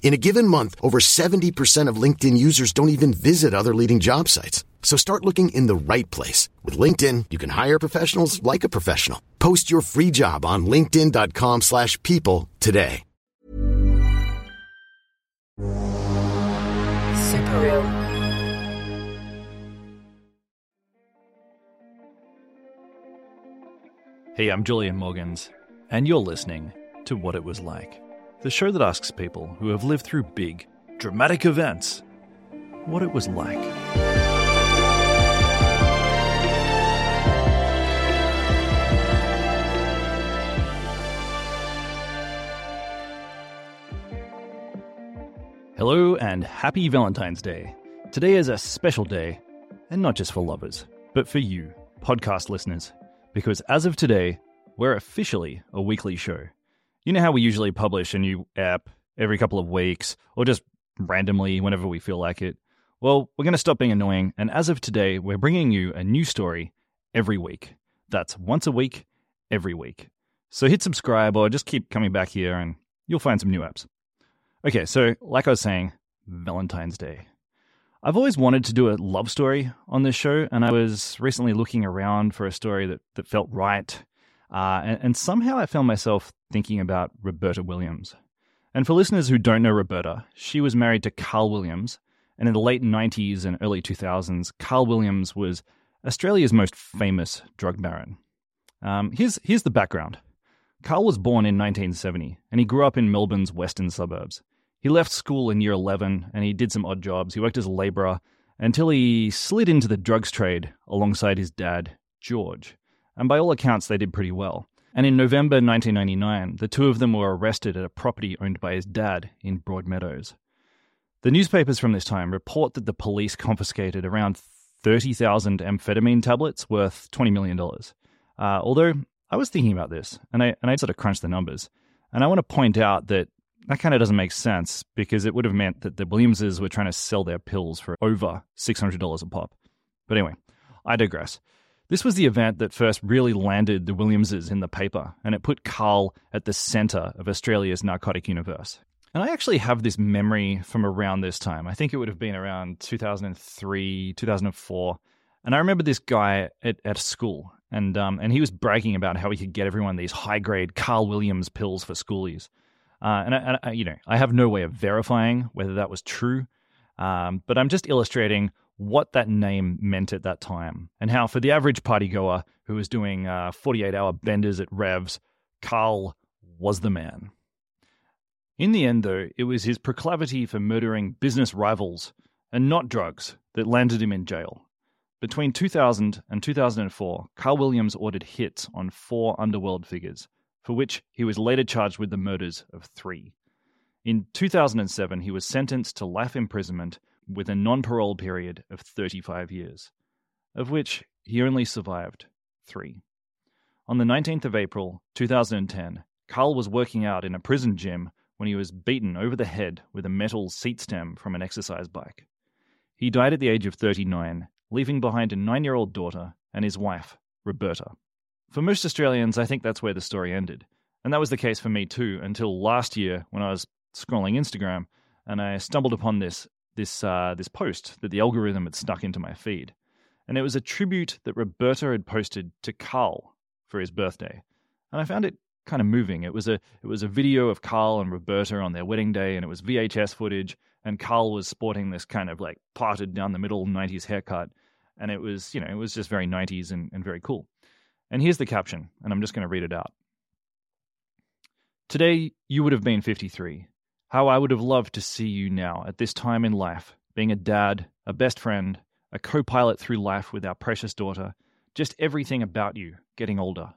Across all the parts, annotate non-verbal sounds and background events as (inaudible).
In a given month, over 70% of LinkedIn users don't even visit other leading job sites. So start looking in the right place. With LinkedIn, you can hire professionals like a professional. Post your free job on linkedin.com slash people today. Superreal. Hey, I'm Julian Morgans, and you're listening to What It Was Like, the show that asks people who have lived through big, dramatic events what it was like. Hello, and happy Valentine's Day. Today is a special day, and not just for lovers, but for you, podcast listeners, because as of today, we're officially a weekly show. You know how we usually publish a new app every couple of weeks, or just randomly whenever we feel like it? Well, we're going to stop being annoying, and as of today, we're bringing you a new story every week. That's once a week, every week. So hit subscribe or just keep coming back here and you'll find some new apps. Okay, so like I was saying, Valentine's Day. I've always wanted to do a love story on this show, and I was recently looking around for a story that, that felt right. Uh, and, and somehow I found myself thinking about Roberta Williams. And for listeners who don't know Roberta, she was married to Carl Williams, and in the late 90s and early 2000s, Carl Williams was Australia's most famous drug baron. Um, here's, here's the background Carl was born in 1970, and he grew up in Melbourne's western suburbs. He left school in year 11 and he did some odd jobs. He worked as a labourer until he slid into the drugs trade alongside his dad, George. And by all accounts, they did pretty well. And in November 1999, the two of them were arrested at a property owned by his dad in Broadmeadows. The newspapers from this time report that the police confiscated around 30,000 amphetamine tablets worth $20 million. Uh, although I was thinking about this and I, and I sort of crunched the numbers. And I want to point out that that kind of doesn't make sense because it would have meant that the Williamses were trying to sell their pills for over $600 a pop. But anyway, I digress. This was the event that first really landed the Williamses in the paper, and it put Carl at the center of Australia's narcotic universe. And I actually have this memory from around this time. I think it would have been around 2003, 2004. And I remember this guy at, at school, and um, and he was bragging about how he could get everyone these high grade Carl Williams pills for schoolies. Uh, and, I, and I, you know, I have no way of verifying whether that was true, um, but I'm just illustrating what that name meant at that time, and how for the average partygoer who was doing uh, 48 hour benders at Revs, Carl was the man. In the end, though, it was his proclivity for murdering business rivals and not drugs that landed him in jail. Between 2000 and 2004, Carl Williams ordered hits on four underworld figures, for which he was later charged with the murders of three. In 2007, he was sentenced to life imprisonment with a non parole period of 35 years, of which he only survived three. On the 19th of April 2010, Carl was working out in a prison gym when he was beaten over the head with a metal seat stem from an exercise bike. He died at the age of 39, leaving behind a nine year old daughter and his wife, Roberta. For most Australians, I think that's where the story ended. And that was the case for me too, until last year when I was scrolling Instagram and I stumbled upon this this uh, this post that the algorithm had stuck into my feed, and it was a tribute that Roberta had posted to Carl for his birthday, and I found it kind of moving. It was a it was a video of Carl and Roberta on their wedding day, and it was VHS footage, and Carl was sporting this kind of like parted down the middle '90s haircut, and it was you know it was just very '90s and, and very cool. And here's the caption, and I'm just going to read it out. Today you would have been 53. How I would have loved to see you now at this time in life, being a dad, a best friend, a co pilot through life with our precious daughter, just everything about you getting older.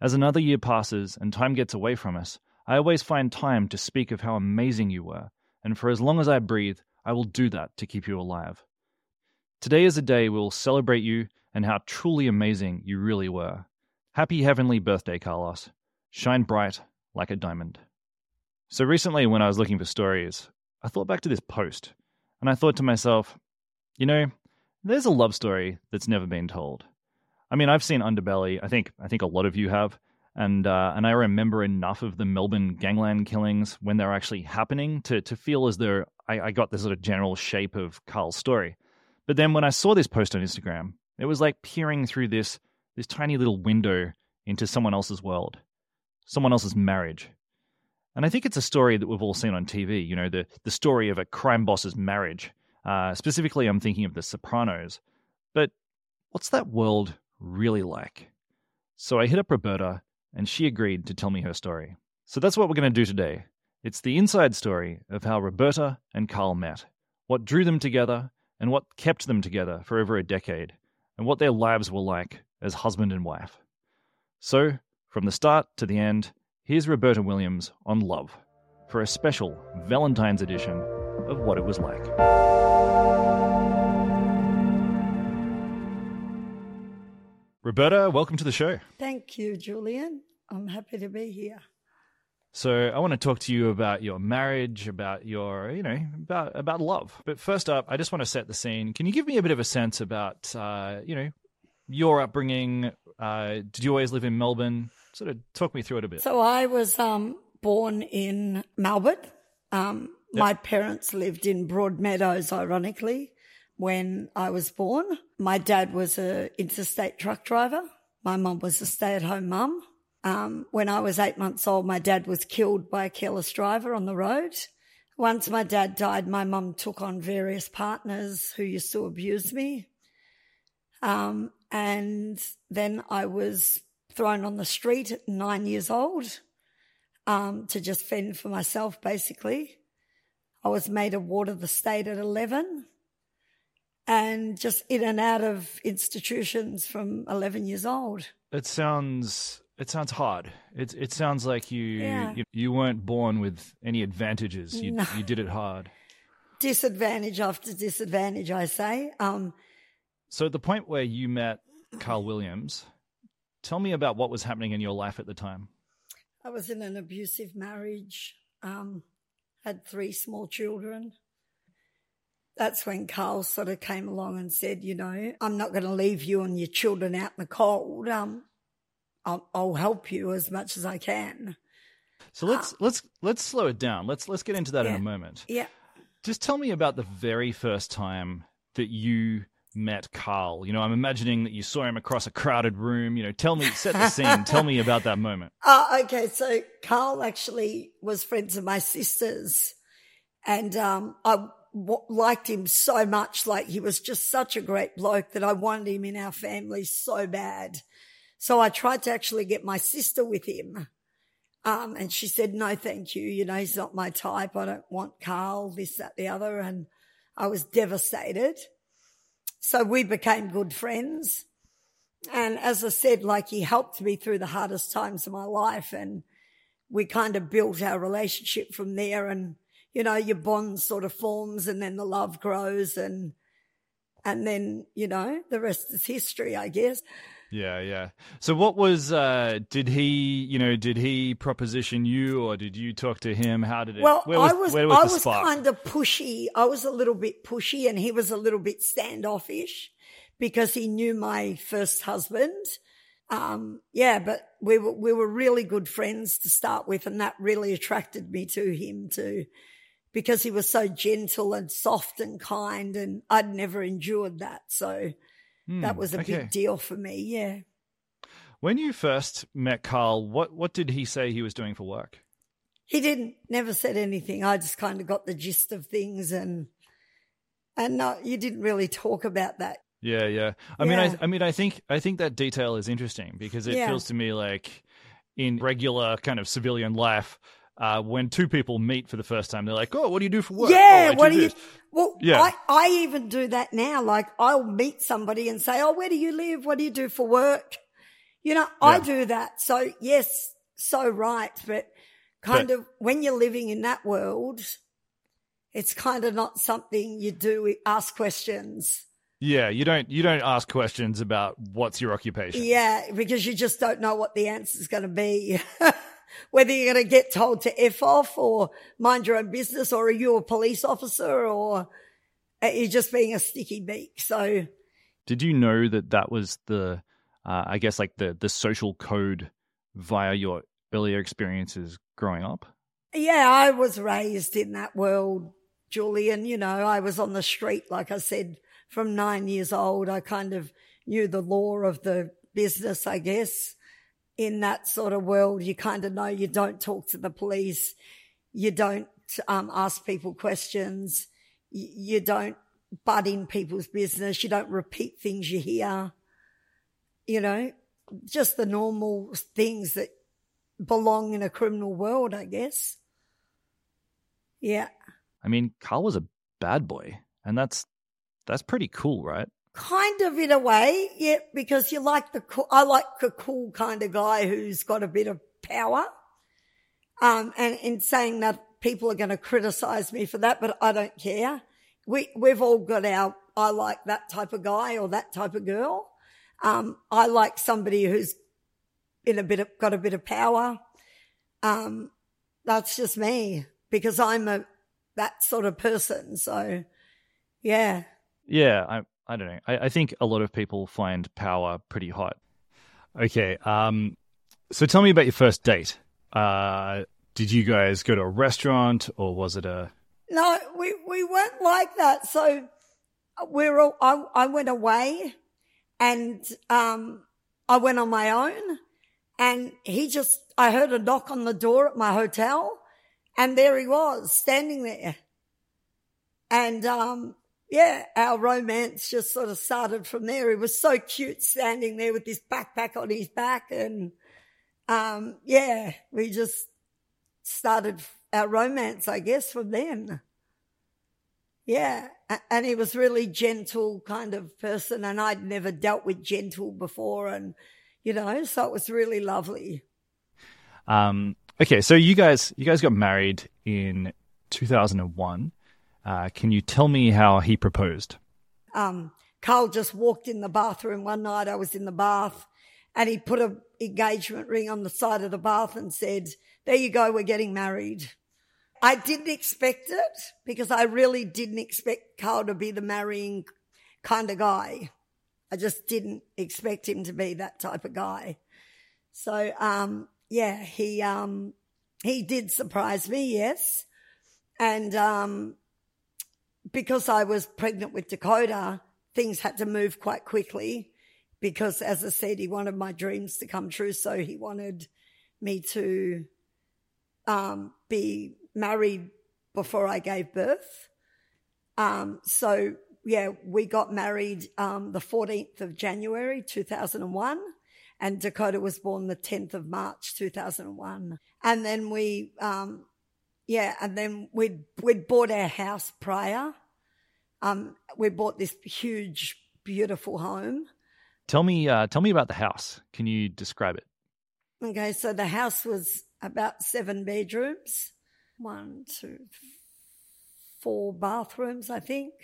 As another year passes and time gets away from us, I always find time to speak of how amazing you were, and for as long as I breathe, I will do that to keep you alive. Today is a day we'll celebrate you and how truly amazing you really were. Happy heavenly birthday, Carlos. Shine bright like a diamond. So recently, when I was looking for stories, I thought back to this post, and I thought to myself, you know, there's a love story that's never been told. I mean, I've seen Underbelly. I think I think a lot of you have, and uh, and I remember enough of the Melbourne gangland killings when they're actually happening to to feel as though I, I got this sort of general shape of Carl's story. But then when I saw this post on Instagram, it was like peering through this this tiny little window into someone else's world, someone else's marriage, and I think it's a story that we've all seen on TV, you know, the, the story of a crime boss's marriage. Uh, specifically, I'm thinking of The Sopranos. But what's that world really like? So I hit up Roberta, and she agreed to tell me her story. So that's what we're going to do today. It's the inside story of how Roberta and Carl met, what drew them together, and what kept them together for over a decade, and what their lives were like as husband and wife. So, from the start to the end, Here's Roberta Williams on Love for a special Valentine's edition of What It Was Like. Roberta, welcome to the show. Thank you, Julian. I'm happy to be here. So I want to talk to you about your marriage, about your, you know, about about love. But first up, I just want to set the scene. Can you give me a bit of a sense about, uh, you know, your upbringing? Uh, did you always live in Melbourne? Sort of talk me through it a bit. So I was um, born in Melbourne. Um, yep. My parents lived in Broadmeadows, ironically, when I was born. My dad was a interstate truck driver. My mum was a stay-at-home mum. Um, when I was eight months old, my dad was killed by a careless driver on the road. Once my dad died, my mum took on various partners who used to abuse me. Um, and then I was thrown on the street at nine years old um, to just fend for myself, basically. I was made a ward of the state at 11 and just in and out of institutions from 11 years old. It sounds it sounds hard. It it sounds like you yeah. you, you, weren't born with any advantages. You no. you did it hard. Disadvantage after disadvantage, I say. Um, so at the point where you met Carl Williams, Tell me about what was happening in your life at the time. I was in an abusive marriage, um, had three small children. That's when Carl sort of came along and said, you know, I'm not going to leave you and your children out in the cold. Um, I'll, I'll help you as much as I can. So let's uh, let's let's slow it down. Let's let's get into that yeah, in a moment. Yeah. Just tell me about the very first time that you met Carl? You know, I'm imagining that you saw him across a crowded room. You know, tell me, set the scene. tell me about that moment. Uh, (laughs) okay, so Carl actually was friends of my sister's, and um, I w- liked him so much. Like he was just such a great bloke that I wanted him in our family so bad. So I tried to actually get my sister with him. Um, and she said, no, thank you. You know, he's not my type. I don't want Carl, this, that, the other. And I was devastated. So we became good friends. And as I said, like he helped me through the hardest times of my life and we kind of built our relationship from there and, you know, your bond sort of forms and then the love grows and, and then, you know, the rest is history, I guess. Yeah, yeah. So what was uh did he, you know, did he proposition you or did you talk to him? How did it Well, where was, I was, where was I was spark? kind of pushy. I was a little bit pushy, and he was a little bit standoffish because he knew my first husband. Um, yeah, but we were we were really good friends to start with, and that really attracted me to him too, because he was so gentle and soft and kind, and I'd never endured that, so that Hmm, was a okay. big deal for me. Yeah. When you first met Carl, what what did he say he was doing for work? He didn't, never said anything. I just kind of got the gist of things and, and no, you didn't really talk about that. Yeah, yeah. I mean, I, I mean, I think, I think that detail is interesting because it Yeah. feels to me like in regular kind of civilian life, uh, when two people meet for the first time, they're like, "Oh, what do you do for work? Yeah. oh, what do you, this." well, Yeah. I, I even do that now. Like I'll meet somebody and say, Oh, where do you live? What do you do for work? You know, I do that. So yes, so right. But kind But- of when you're living in that world, it's kind of not something you do ask questions. Yeah, you don't, you don't ask questions about what's your occupation. Yeah, because you just don't know what the answer is going to be. (laughs) (laughs) Whether you're going to get told to F off or mind your own business or are you a police officer or are you just being a sticky beak? So Did you know that that was the, uh, I guess, like the the social code via your earlier experiences growing up? yeah, I was raised in that world, Julian. You know, I was on the street, like I said, from nine years old. I kind of knew the law of the business, I guess. In that sort of world, you kind of know you don't talk to the police. You don't um, ask people questions. You, don't butt in people's business. You don't repeat things you hear. You know, just the normal things that belong in a criminal world, I guess. Yeah. I mean, Carl was a bad boy, and that's that's pretty cool, right? Kind of in a way, yeah, because you like the I like a cool kind of guy who's got a bit of power. Um, and in saying that people are going to criticize me for that, but I don't care. We, we've all got our, I like that type of guy or that type of girl. Um, I like somebody who's in a bit of, got a bit of power. Um, that's just me because I'm a, that sort of person. So yeah. Yeah, I I don't know. I, I think a lot of people find power pretty hot. Okay, um, so tell me about your first date. Uh, did you guys go to a restaurant or was it a? No, we, we weren't like that. So we were, all- I, I went away and, um, I went on my own and he just, I heard a knock on the door at my hotel and there he was standing there. And, um, yeah, our romance just sort of started from there. He was so cute standing there with this backpack on his back and, um, yeah, we just started our romance, I guess, from then. Yeah. And he was really gentle kind of person. And I'd never dealt with gentle before. And, you know, so it was really lovely. Um, okay, so you guys you guys got married in two thousand and one. Uh, can you tell me how he proposed? Um, Carl just walked in the bathroom one night. I was in the bath and he put a engagement ring on the side of the bath and said, there you go. We're getting married. I didn't expect it because I really didn't expect Carl to be the marrying kind of guy. I just didn't expect him to be that type of guy. So, um, yeah, he, um, he did surprise me. Yes. And, um, because I was pregnant with Dakota, things had to move quite quickly because as I said, he wanted my dreams to come true. So he wanted me to, um, be married before I gave birth. Um, so yeah, we got married, um, the 14th of January, 2001 and Dakota was born the 10th of March, 2001. And then we, um, yeah, and then we'd, we'd bought our house prior. Um, we bought this huge, beautiful home. Tell me uh, tell me about the house. Can you describe it? Okay, so the house was about seven bedrooms, one, two, four bathrooms, I think.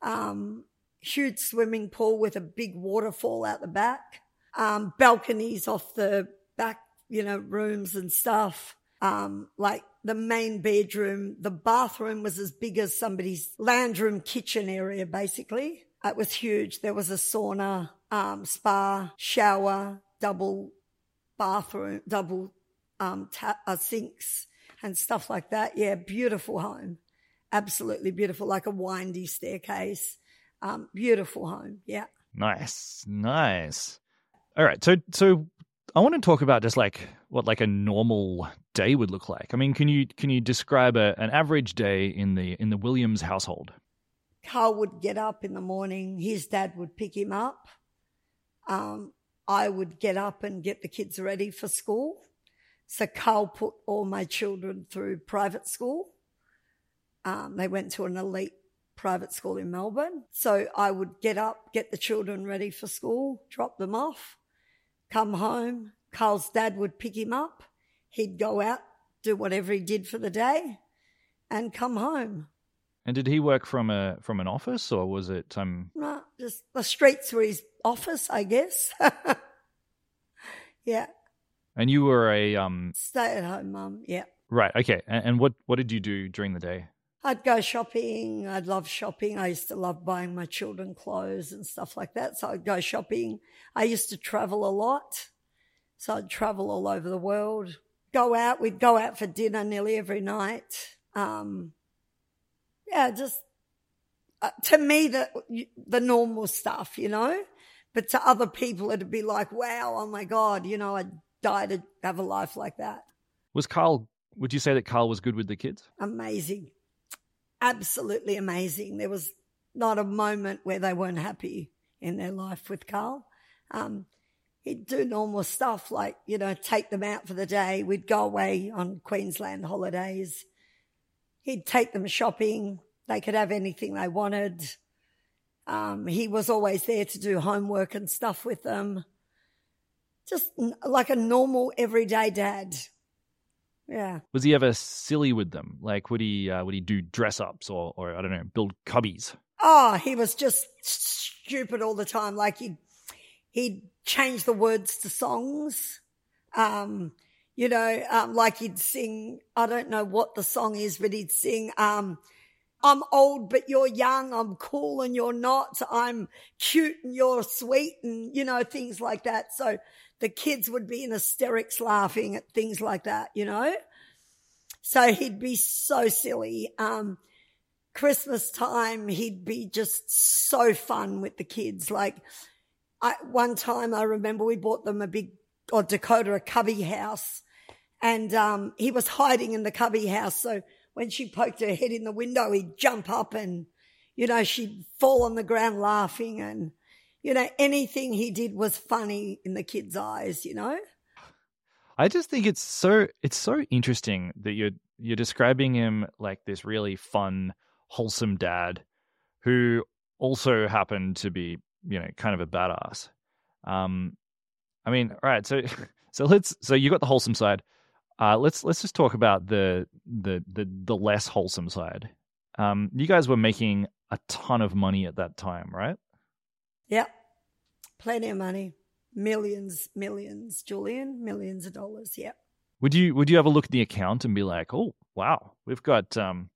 Um, huge swimming pool with a big waterfall out the back. um, balconies off the back, you know, rooms and stuff. Um, like the main bedroom, the bathroom was as big as somebody's lounge room kitchen area, basically. It was huge. There was a sauna, um, spa, shower, double bathroom, double um, ta- uh, sinks and stuff like that. Yeah, beautiful home. Absolutely beautiful, like a windy staircase. Um, beautiful home. Yeah. Nice, nice. All right, so so I want to talk about just like what like a normal day would look like. I mean, can you can you describe a, an average day in the in the Williams household? Carl would get up in the morning. His dad would pick him up. Um, I would get up and get the kids ready for school. So Carl put all my children through private school. Um, they went to an elite private school in Melbourne. So I would get up, get the children ready for school, drop them off, come home. Carl's dad would pick him up. He'd go out, do whatever he did for the day, and come home. And did he work from a from an office or was it um No, just the streets were his office, I guess. (laughs) yeah. And you were a um Stay at home mum, yeah. right, okay. And, and what what did you do during the day? I'd go shopping. I'd love shopping. I used to love buying my children clothes and stuff like that. So I'd go shopping. I used to travel a lot. So I'd travel all over the world, go out. We'd go out for dinner nearly every night. Um, yeah, just uh, to me, the, the normal stuff, you know, but to other people, it'd be like, wow, oh my God, you know, I'd die to have a life like that. Was Carl would you say that Carl was good with the kids? Amazing. Absolutely amazing. There was not a moment where they weren't happy in their life with Carl. Um, he'd do normal stuff like, you know, take them out for the day. We'd go away on Queensland holidays. He'd take them shopping. They could have anything they wanted. Um, he was always there to do homework and stuff with them. Just n- like a normal everyday dad. Yeah. Was he ever silly with them? Like would he uh, would he do dress ups or or I don't know, build cubbies? Oh, he was just stupid all the time. Like he'd, he'd change the words to songs. Um, you know, um, like he'd sing, I don't know what the song is, but he'd sing, um, I'm old, but you're young. I'm cool and you're not. I'm cute and you're sweet and, you know, things like that. So the kids would be in hysterics laughing at things like that, you know? So he'd be so silly. Um, Christmas time, he'd be just so fun with the kids. Like, I, one time I remember we bought them a big, or Dakota, a cubby house. And, um, he was hiding in the cubby house. So when she poked her head in the window, he'd jump up and, you know, she'd fall on the ground laughing. And, you know, anything he did was funny in the kids' eyes, you know? I just think it's so it's so interesting that you're you're describing him like this really fun, wholesome dad who also happened to be, you know, kind of a badass. Um I mean, all right, so (laughs) so let's so you got the wholesome side. Uh let's let's just talk about the the the the less wholesome side. Um you guys were making a ton of money at that time, right? Yeah. Plenty of money. Millions, millions, Julian, millions of dollars. Yeah. Would you would you ever look at the account and be like, "Oh, wow, we've got um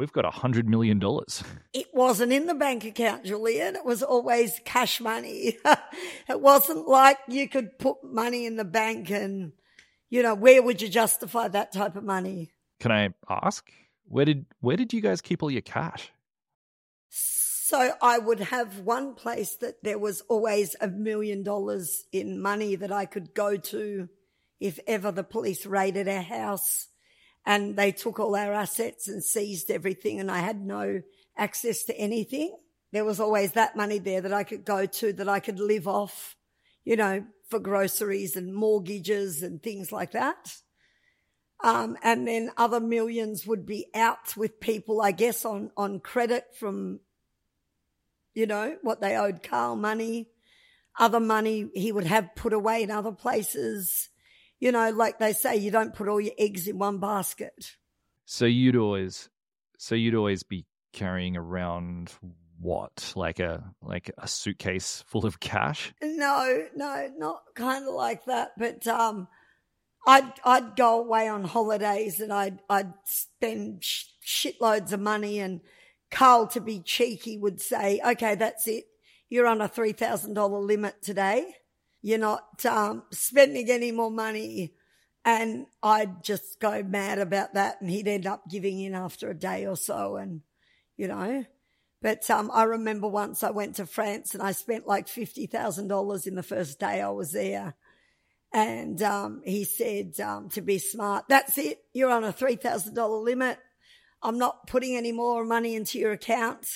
we've got a 100 million dollars." (laughs) It wasn't in the bank account, Julian. It was always cash money. (laughs) it wasn't like you could put money in the bank and, you know, where would you justify that type of money? Can I ask? Where did where did you guys keep all your cash? So I would have one place that there was always a million dollars in money that I could go to if ever the police raided our house and they took all our assets and seized everything and I had no access to anything. There was always that money there that I could go to that I could live off, you know, for groceries and mortgages and things like that. Um, and then other millions would be out with people, I guess, on, on credit from you know, what they owed Carl money, other money he would have put away in other places. You know, like they say, you don't put all your eggs in one basket. So you'd always so you'd always be carrying around what? Like a like a suitcase full of cash? No, no, not kind of like that. But um, I'd I'd go away on holidays and I'd I'd spend sh- shitloads of money. And Carl, to be cheeky, would say, "Okay, that's it. You're on a three thousand dollar limit today. You're not um, spending any more money." And I'd just go mad about that, and he'd end up giving in after a day or so, and you know. But um, I remember once I went to France and I spent like fifty thousand dollars in the first day I was there, and um, he said um, to be smart. That's it. You're on a three thousand dollar limit. I'm not putting any more money into your account.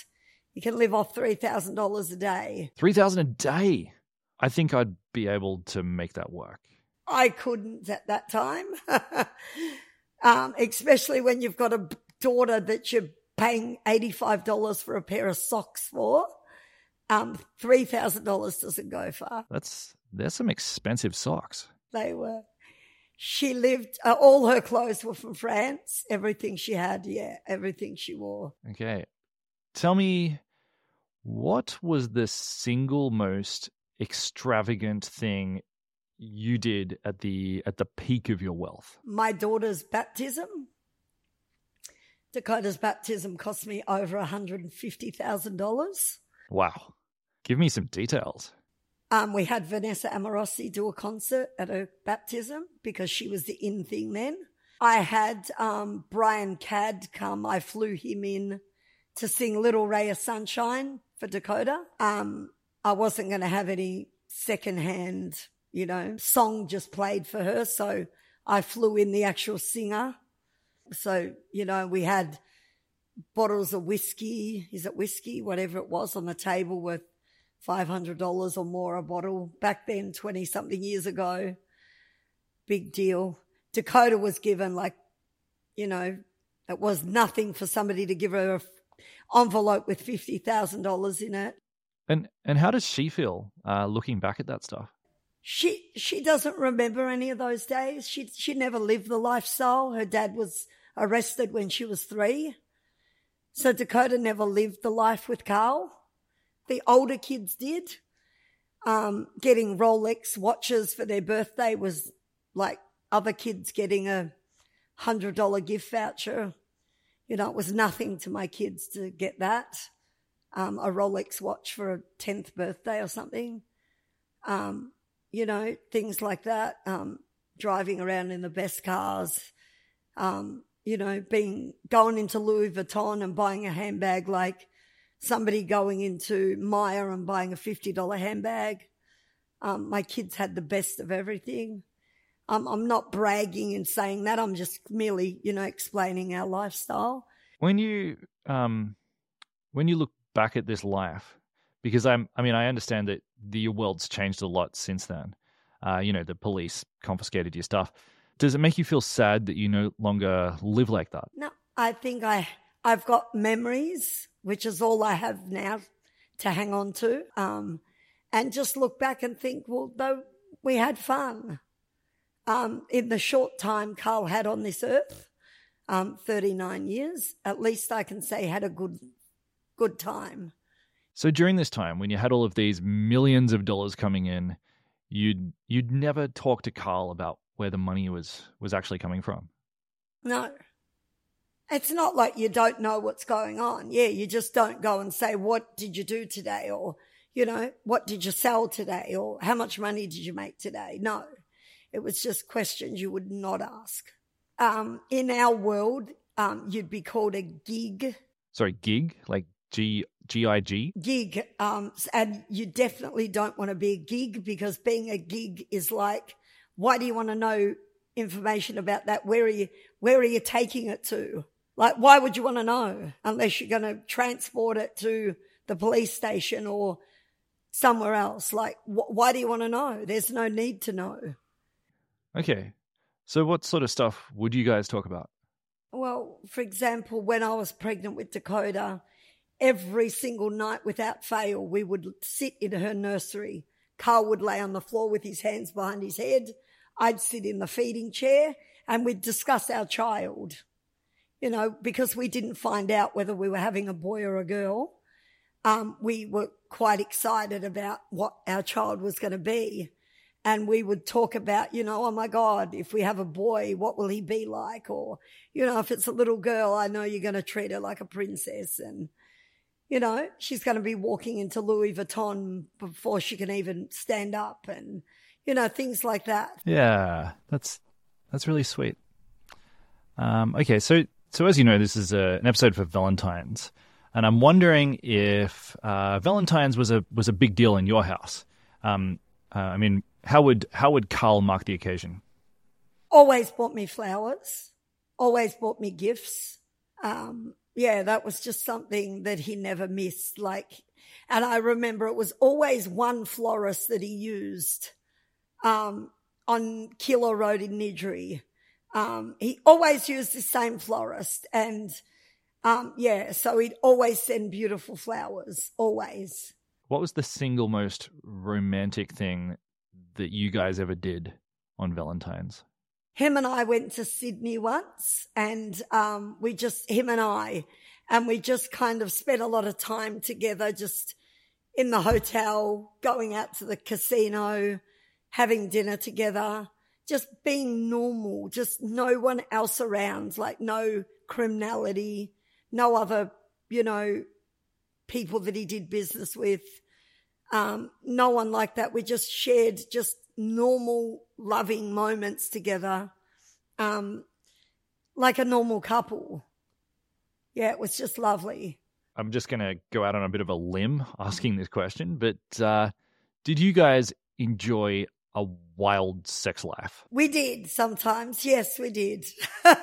You can live off three thousand dollars a day. Three thousand a day. I think I'd be able to make that work. I couldn't at that time, (laughs) um, especially when you've got a daughter that you're paying $85 for a pair of socks for. Um, $3,000 doesn't go far. That's there's some expensive socks. They were. She lived, uh, all her clothes were from France. Everything she had, yeah, everything she wore. Okay. Tell me, what was the single most extravagant thing you did at the at the peak of your wealth? My daughter's baptism. Dakota's baptism cost me over $150,000. Wow. Give me some details. Um, we had Vanessa Amorosi do a concert at her baptism because she was the in thing then. I had um, Brian Cadd come. I flew him in to sing Little Ray of Sunshine for Dakota. Um, I wasn't going to have any secondhand, you know, song just played for her. So I flew in the actual singer. So, you know, we had bottles of whiskey, is it whiskey, whatever it was on the table worth $500 or more a bottle back then, 20 something years ago. Big deal. Dakota was given like, you know, it was nothing for somebody to give her an envelope with $50,000 in it. And and how does she feel uh, looking back at that stuff? She she doesn't remember any of those days. She she never lived the lifestyle. Her dad was arrested when she was three, so Dakota never lived the life with Carl. The older kids did. Um, getting Rolex watches for their birthday was like other kids getting a hundred dollar gift voucher. You know, it was nothing to my kids to get that. Um, a Rolex watch for a 10th birthday or something. Um, you know, things like that. Um, driving around in the best cars. Um, you know, being, going into Louis Vuitton and buying a handbag like somebody going into Myer and buying a $50 handbag. Um, my kids had the best of everything. Um, I'm not bragging and saying that. I'm just merely, you know, explaining our lifestyle. When you when you look back at this life, because I'm, I mean, I understand that the world's changed a lot since then. Uh, you know, the police confiscated your stuff. Does it make you feel sad that you no longer live like that? No, I think I I've got memories, which is all I have now to hang on to, um, and just look back and think, well, though we had fun um, in the short time Carl had on this earth, um, 39 years, at least I can say had a good, good time. So during this time, when you had all of these millions of dollars coming in, you'd you'd never talk to Carl about where the money was was actually coming from. No. It's not like you don't know what's going on. Yeah, you just don't go and say, what did you do today? Or, you know, what did you sell today? Or how much money did you make today? No. It was just questions you would not ask. Um, in our world, um, you'd be called a gig. Sorry, gig? Like G G I G? Gig. Um, and you definitely don't want to be a gig because being a gig is like, why do you want to know information about that? Where are you, where are you taking it to? Like, why would you want to know unless you're going to transport it to the police station or somewhere else? Like, wh- why do you want to know? There's no need to know. Okay. So, what sort of stuff would you guys talk about? Well, for example, when I was pregnant with Dakota, every single night without fail, we would sit in her nursery. Carl would lay on the floor with his hands behind his head. I'd sit in the feeding chair and we'd discuss our child, you know, because we didn't find out whether we were having a boy or a girl. um, we were quite excited about what our child was going to be. And we would talk about, you know, oh my God, if we have a boy, what will he be like? Or, you know, if it's a little girl, I know you're going to treat her like a princess. And, you know, she's going to be walking into Louis Vuitton before she can even stand up and, you know, things like that. Yeah, that's that's really sweet. Um, okay, so so as you know, this is a, an episode for Valentine's, and I'm wondering if uh, Valentine's was a was a big deal in your house. Um, uh, I mean, how would how would Carl mark the occasion? Always bought me flowers. Always bought me gifts. Um, yeah, that was just something that he never missed. Like, and I remember it was always one florist that he used um, on Keilor Road in Niddrie. Um, he always used the same florist and, um, yeah, so he'd always send beautiful flowers, always. What was the single most romantic thing that you guys ever did on Valentine's? Him and I went to Sydney once and, um, we just, him and I, and we just kind of spent a lot of time together, just in the hotel, going out to the casino, having dinner together, just being normal, just no one else around, like no criminality, no other, you know, people that he did business with. Um, no one like that. We just shared just normal, loving moments together, um, like a normal couple. Yeah, it was just lovely. I'm just going to go out on a bit of a limb asking this question, but uh, did you guys enjoy a wild sex life? We did sometimes. Yes, we did. (laughs)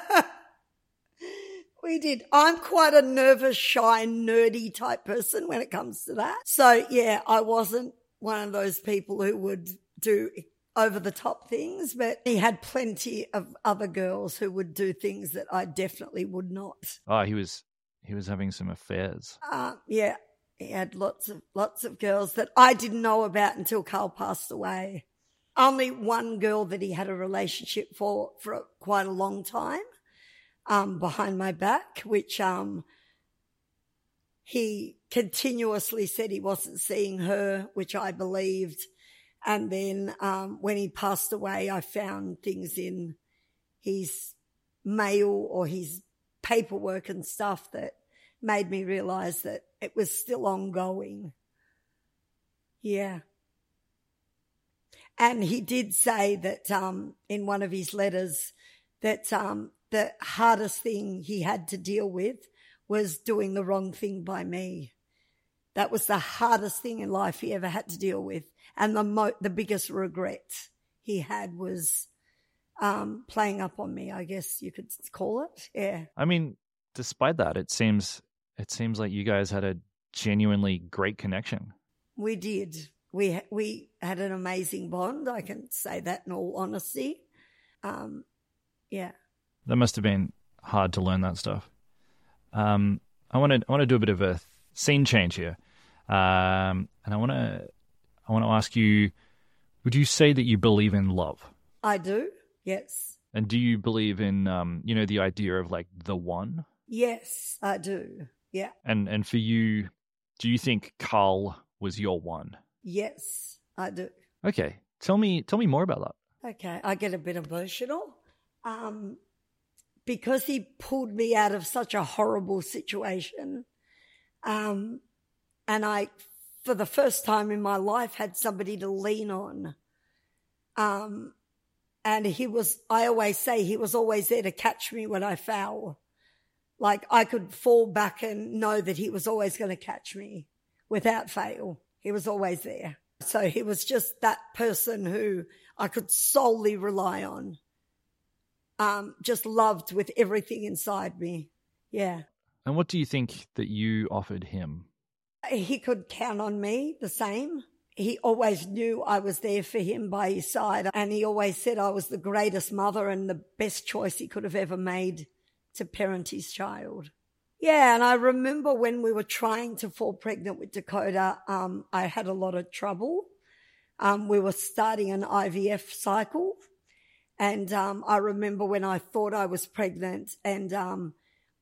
we did. I'm quite a nervous, shy, nerdy type person when it comes to that. So yeah, I wasn't one of those people who would do over the top things, but he had plenty of other girls who would do things that I definitely would not. Oh, he was he was having some affairs. Uh, yeah, he had lots of lots of girls that I didn't know about until Carl passed away only one girl that he had a relationship for for quite a long time um, behind my back, which um, he continuously said he wasn't seeing her, which I believed. And then um, when he passed away, I found things in his mail or his paperwork and stuff that made me realize that it was still ongoing. Yeah. And he did say that um, in one of his letters that um, the hardest thing he had to deal with was doing the wrong thing by me. That was the hardest thing in life he ever had to deal with, and the mo- the biggest regret he had was um, playing up on me. I guess you could call it. Yeah. I mean, despite that, it seems it seems like you guys had a genuinely great connection. We did we we had an amazing bond. I can say that in all honesty. Um, yeah, that must have been hard to learn that stuff. Um, I want to I want to do a bit of a scene change here, um, and I want to I want to ask you: Would you say that you believe in love? I do. Yes. And do you believe in um, you know the idea of like the one? Yes, I do. Yeah. And and for you, do you think Carl was your one? Yes, I do. Okay. Tell me tell me more about that. Okay, I get a bit emotional. Um because he pulled me out of such a horrible situation. Um and I for the first time in my life had somebody to lean on. Um and he was I always say he was always there to catch me when I fell. Like I could fall back and know that he was always going to catch me without fail. He was always there. So he was just that person who I could solely rely on. Um, just loved with everything inside me. Yeah. And what do you think that you offered him? He could count on me the same. He always knew I was there for him by his side. And he always said I was the greatest mother and the best choice he could have ever made to parent his child. Yeah, and I remember when we were trying to fall pregnant with Dakota, um, I had a lot of trouble. Um, we were starting an IVF cycle. And um, I remember when I thought I was pregnant and um,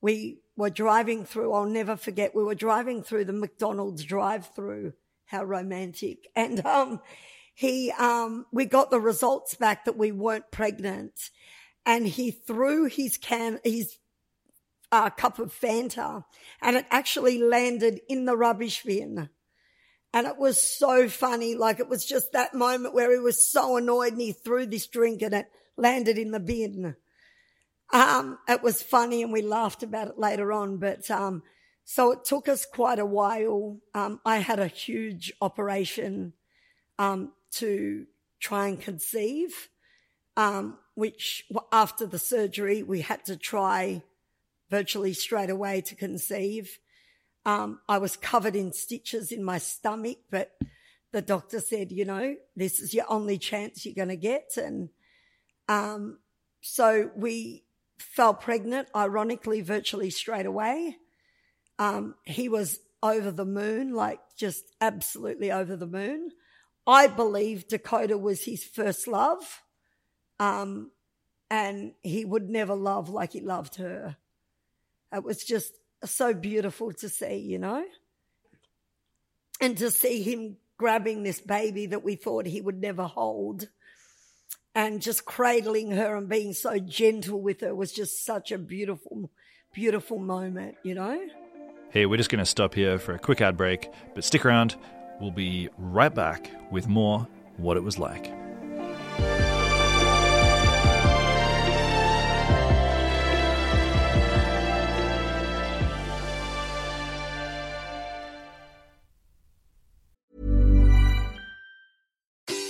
we were driving through, I'll never forget, we were driving through the McDonald's drive through. How romantic. (laughs) And, um, he, um, we got the results back that we weren't pregnant and he threw his can, his, uh, cup of Fanta and it actually landed in the rubbish bin. And it was so funny. Like it was just that moment where he was so annoyed and he threw this drink and it landed in the bin. Um, it was funny and we laughed about it later on, but, um, so it took us quite a while. Um, I had a huge operation, um, to try and conceive, um, which after the surgery, we had to try virtually straight away to conceive. Um, I was covered in stitches in my stomach, but the doctor said, you know, this is your only chance you're going to get. And, um, so we fell pregnant, ironically, virtually straight away. Um, he was over the moon, like just absolutely over the moon. I believe Dakota was his first love. Um, and he would never love like he loved her. It was just so beautiful to see, you know? And to see him grabbing this baby that we thought he would never hold and just cradling her and being so gentle with her was just such a beautiful, beautiful moment, you know? Hey, we're just going to stop here for a quick ad break, but stick around. We'll be right back with more What It Was Like.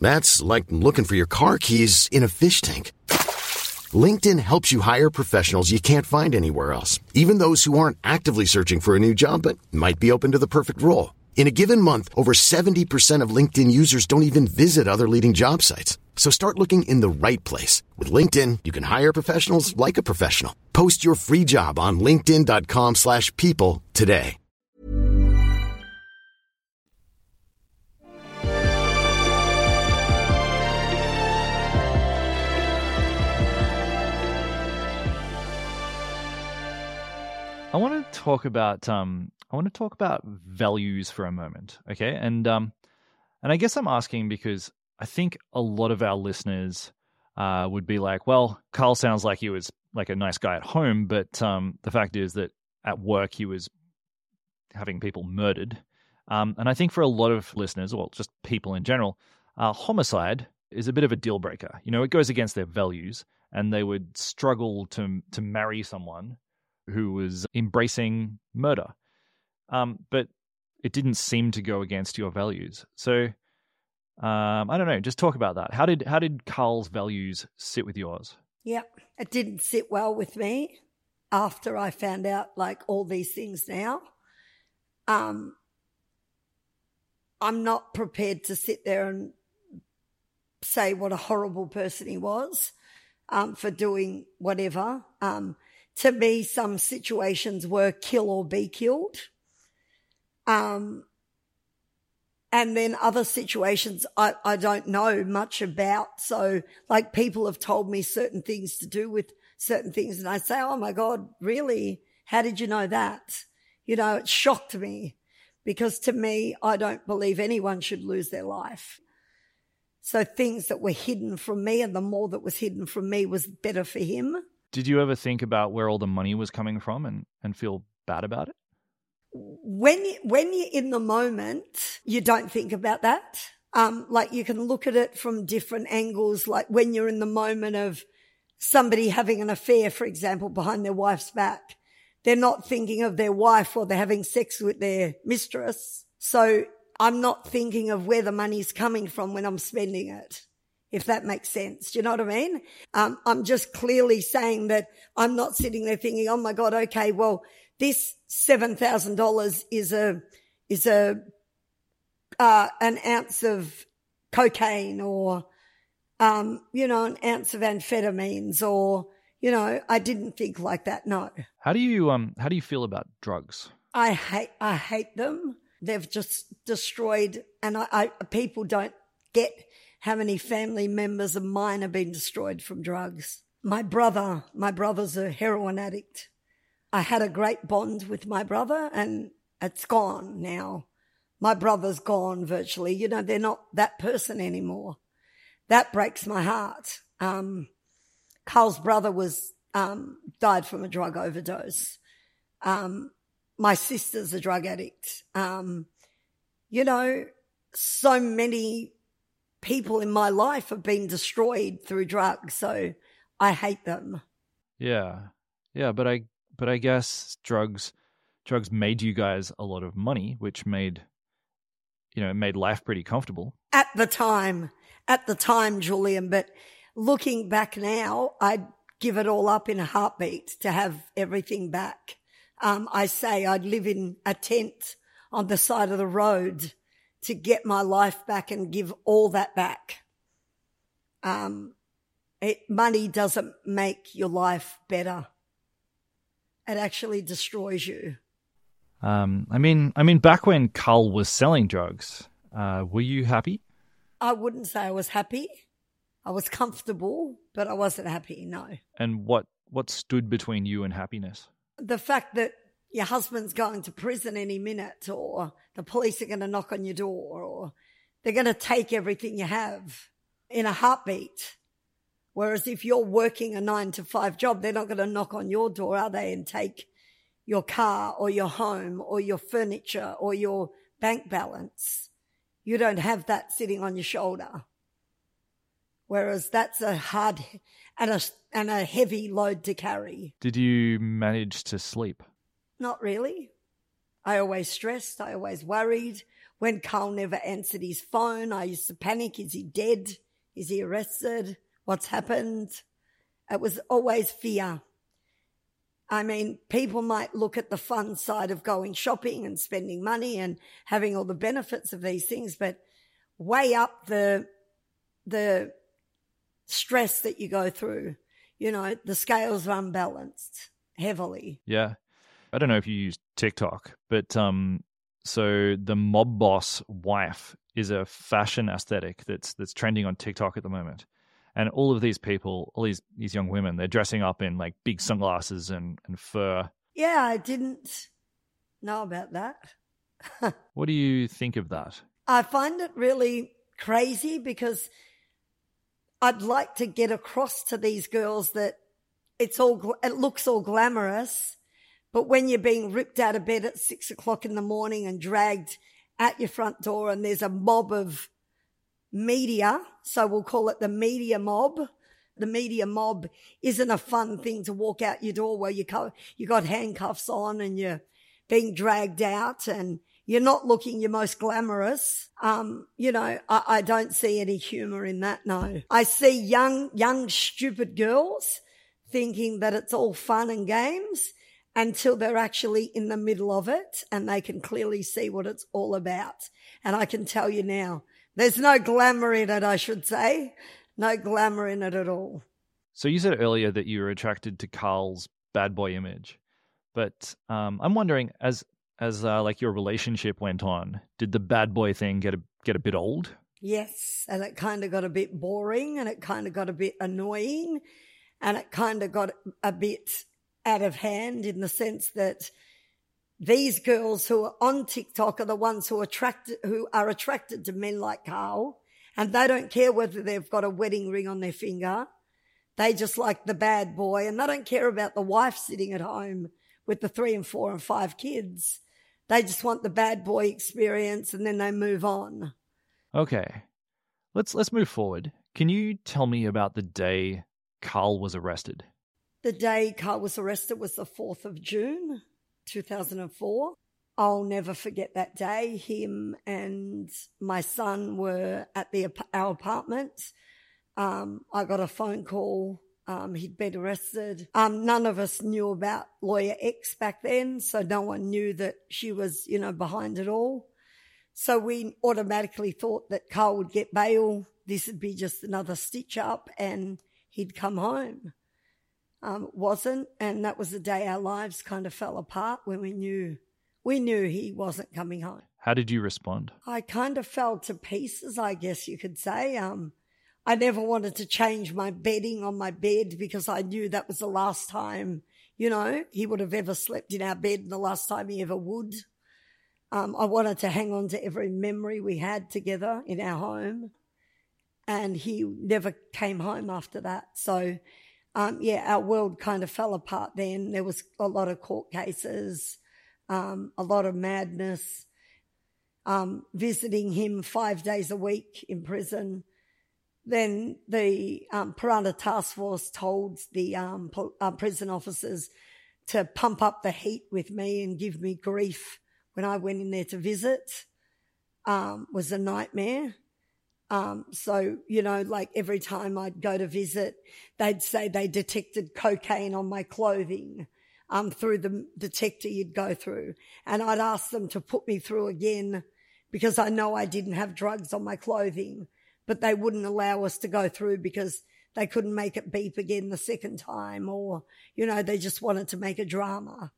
That's like looking for your car keys in a fish tank. LinkedIn helps you hire professionals you can't find anywhere else, even those who aren't actively searching for a new job but might be open to the perfect role. In a given month, over 70% of LinkedIn users don't even visit other leading job sites. So start looking in the right place. With LinkedIn, you can hire professionals like a professional. Post your free job on linkedin.com slash people today. I want to talk about um, I want to talk about values for a moment, okay? And um, and I guess I'm asking because I think a lot of our listeners uh, would be like, well, Carl sounds like he was like a nice guy at home, but um, the fact is that at work he was having people murdered. Um, and I think for a lot of listeners, or just people in general, uh, homicide is a bit of a deal breaker. You know, it goes against their values, and they would struggle to to marry someone who was embracing murder. Um, but it didn't seem to go against your values. So um, I don't know. Just talk about that. How did how did Carl's values sit with yours? Yeah, it didn't sit well with me. after I found out like all these things now. Um, I'm not prepared to sit there and say what a horrible person he was um, for doing whatever. Um, to me, some situations were kill or be killed. Um, and then other situations I, I don't know much about. So like people have told me certain things to do with certain things. And I say, Oh my God, really? How did you know that? You know, it shocked me because to me, I don't believe anyone should lose their life. So things that were hidden from me and the more that was hidden from me was better for him. Did you ever think about where all the money was coming from and, and feel bad about it? When you, when you're in the moment, you don't think about that. Um, like you can look at it from different angles. Like when you're in the moment of somebody having an affair, for example, behind their wife's back, they're not thinking of their wife or they're having sex with their mistress. So I'm not thinking of where the money's coming from when I'm spending it, if that makes sense. Do you know what I mean? Um, I'm just clearly saying that I'm not sitting there thinking, oh my God, okay, well, this $7,000 is a, is a, uh, an ounce of cocaine or, um, you know, an ounce of amphetamines or, you know, I didn't think like that. No. How do you, um, how do you feel about drugs? I hate, I hate them they've just destroyed, and I, I, people don't get how many family members of mine have been destroyed from drugs. My brother, my brother's a heroin addict. I had a great bond with my brother and it's gone now. My brother's gone virtually. You know, they're not that person anymore. That breaks my heart. Um, Carl's brother was, um, died from a drug overdose. Um, my sister's a drug addict. Um, you know, so many people in my life have been destroyed through drugs. So I hate them. Yeah. Yeah. But I, but I guess drugs, drugs made you guys a lot of money, which made, you know, made life pretty comfortable. At the time, at the time, Julian, but looking back now, I'd give it all up in a heartbeat to have everything back um, I say I'd live in a tent on the side of the road to get my life back and give all that back. Um, it, money doesn't make your life better. It actually destroys you. Um, I mean, I mean, back when Carl was selling drugs, uh, were you happy? I wouldn't say I was happy. I was comfortable, but I wasn't happy. No. And what what stood between you and happiness? the fact that your husband's going to prison any minute or the police are going to knock on your door or they're going to take everything you have in a heartbeat. Whereas if you're working a nine to five job, they're not going to knock on your door, are they? And take your car or your home or your furniture or your bank balance. You don't have that sitting on your shoulder. Whereas that's a hard and a, and a heavy load to carry. Did you manage to sleep? Not really. I always stressed. I always worried. When Carl never answered his phone, I used to panic. Is he dead? Is he arrested? What's happened? It was always fear. I mean, people might look at the fun side of going shopping and spending money and having all the benefits of these things, but way up the, the stress that you go through. You know, the scales are unbalanced heavily. Yeah. I don't know if you use TikTok, but um so the mob boss wife is a fashion aesthetic that's that's trending on TikTok at the moment. And all of these people, all these these young women, they're dressing up in like big sunglasses and, and fur. Yeah, I didn't know about that. (laughs) what do you think of that? I find it really crazy because I'd like to get across to these girls that it's all, it looks all glamorous. But when you're being ripped out of bed at six o'clock in the morning and dragged at your front door and there's a mob of media, so we'll call it the media mob. The media mob isn't a fun thing to walk out your door where you, co- you got handcuffs on and you're being dragged out and you're not looking your most glamorous. Um, you know, I, I don't see any humor in that. No, I see young, young, stupid girls thinking that it's all fun and games until they're actually in the middle of it and they can clearly see what it's all about. And I can tell you now, there's no glamour in it, I should say. No glamour in it at all. So you said earlier that you were attracted to Carl's bad boy image, but um, I'm wondering as as uh, like your relationship went on, did the bad boy thing get a get a bit old? Yes, and it kind of got a bit boring, and it kind of got a bit annoying, and it kind of got a bit out of hand in the sense that these girls who are on TikTok are the ones who are attracted who are attracted to men like Carl, and they don't care whether they've got a wedding ring on their finger. They just like the bad boy, and they don't care about the wife sitting at home with the three and four and five kids. They just want the bad boy experience, and then they move on. Okay, let's let's move forward. Can you tell me about the day Carl was arrested? The day Carl was arrested was the 4th of June, 2004. I'll never forget that day. Him and my son were at the our apartment. Um, I got a phone call. Um, he'd been arrested. Um, none of us knew about lawyer X back then, so no one knew that she was, you know, behind it all. So we automatically thought that Carl would get bail. This would be just another stitch up, and he'd come home um, wasn't. And that was the day our lives kind of fell apart when we knew we knew he wasn't coming home. How did you respond? I kind of fell to pieces, I guess you could say. Um, I never wanted to change my bedding on my bed because I knew that was the last time, you know, he would have ever slept in our bed and the last time he ever would. Um, I wanted to hang on to every memory we had together in our home. And he never came home after that. So um, yeah, our world kind of fell apart then. There was a lot of court cases, um, a lot of madness. Um, visiting him five days a week in prison. Then the um, Purana Task Force told the um, uh, prison officers to pump up the heat with me and give me grief when I went in there to visit. Um, was a nightmare. Um, so, you know, like every time I'd go to visit, they'd say they detected cocaine on my clothing um, through the detector you'd go through. And I'd ask them to put me through again because I know I didn't have drugs on my clothing, but they wouldn't allow us to go through because they couldn't make it beep again the second time or, you know, they just wanted to make a drama.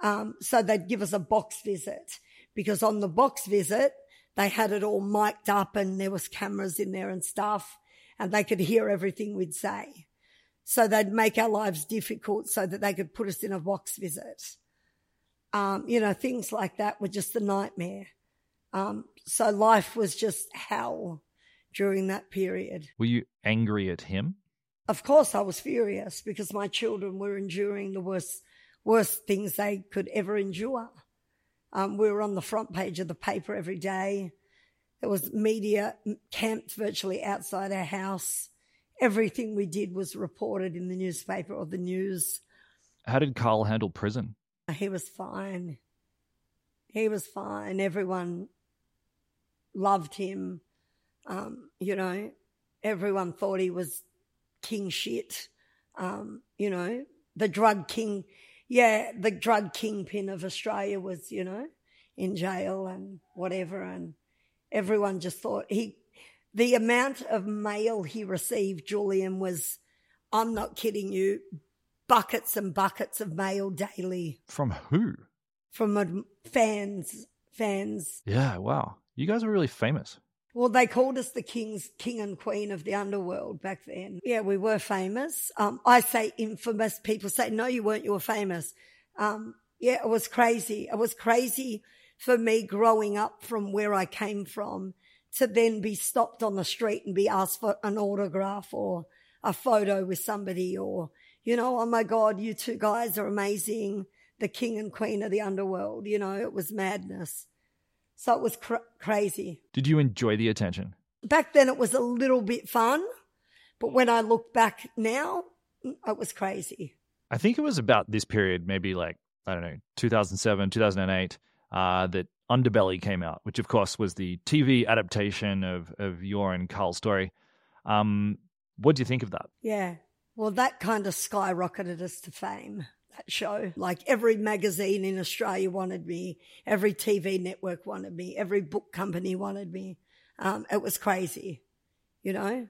Um, so they'd give us a box visit because on the box visit, they had it all mic'd up and there was cameras in there and stuff and they could hear everything we'd say. So they'd make our lives difficult so that they could put us in a box visit. Um, you know, things like that were just a nightmare. Um, so life was just hell during that period. Were you angry at him? Of course, I was furious because my children were enduring the worst, worst things they could ever endure. Um, we were on the front page of the paper every day. There was media camped virtually outside our house. Everything we did was reported in the newspaper or the news. How did Carl handle prison? He was fine. He was fine. Everyone loved him. Um, you know, everyone thought he was king shit. Um, you know, the drug king yeah, the drug kingpin of Australia was, you know, in jail and whatever. And everyone just thought he, the amount of mail he received, Julian, was, I'm not kidding you, buckets and buckets of mail daily. From who? From fans, fans. Yeah, wow. You guys are really famous. Well, they called us the kings, king and queen of the underworld back then. Yeah, we were famous. Um, I say infamous. People say, no, you weren't. You were famous. Um, yeah, it was crazy. It was crazy for me growing up from where I came from to then be stopped on the street and be asked for an autograph or a photo with somebody or, you know, oh my God, you two guys are amazing. The king and queen of the underworld. You know, it was madness. So it was cr- crazy. Did you enjoy the attention? Back then it was a little bit fun, but when I look back now, it was crazy. I think it was about this period, maybe like, I don't know, 2007, 2008, uh, that Underbelly came out, which of course was the TV adaptation of, of your and Carl's story. Um, what do you think of that? Yeah, Well, that kind of skyrocketed us to fame, that show. Like every magazine in Australia wanted me, every TV network wanted me, every book company wanted me. Um, it was crazy, you know?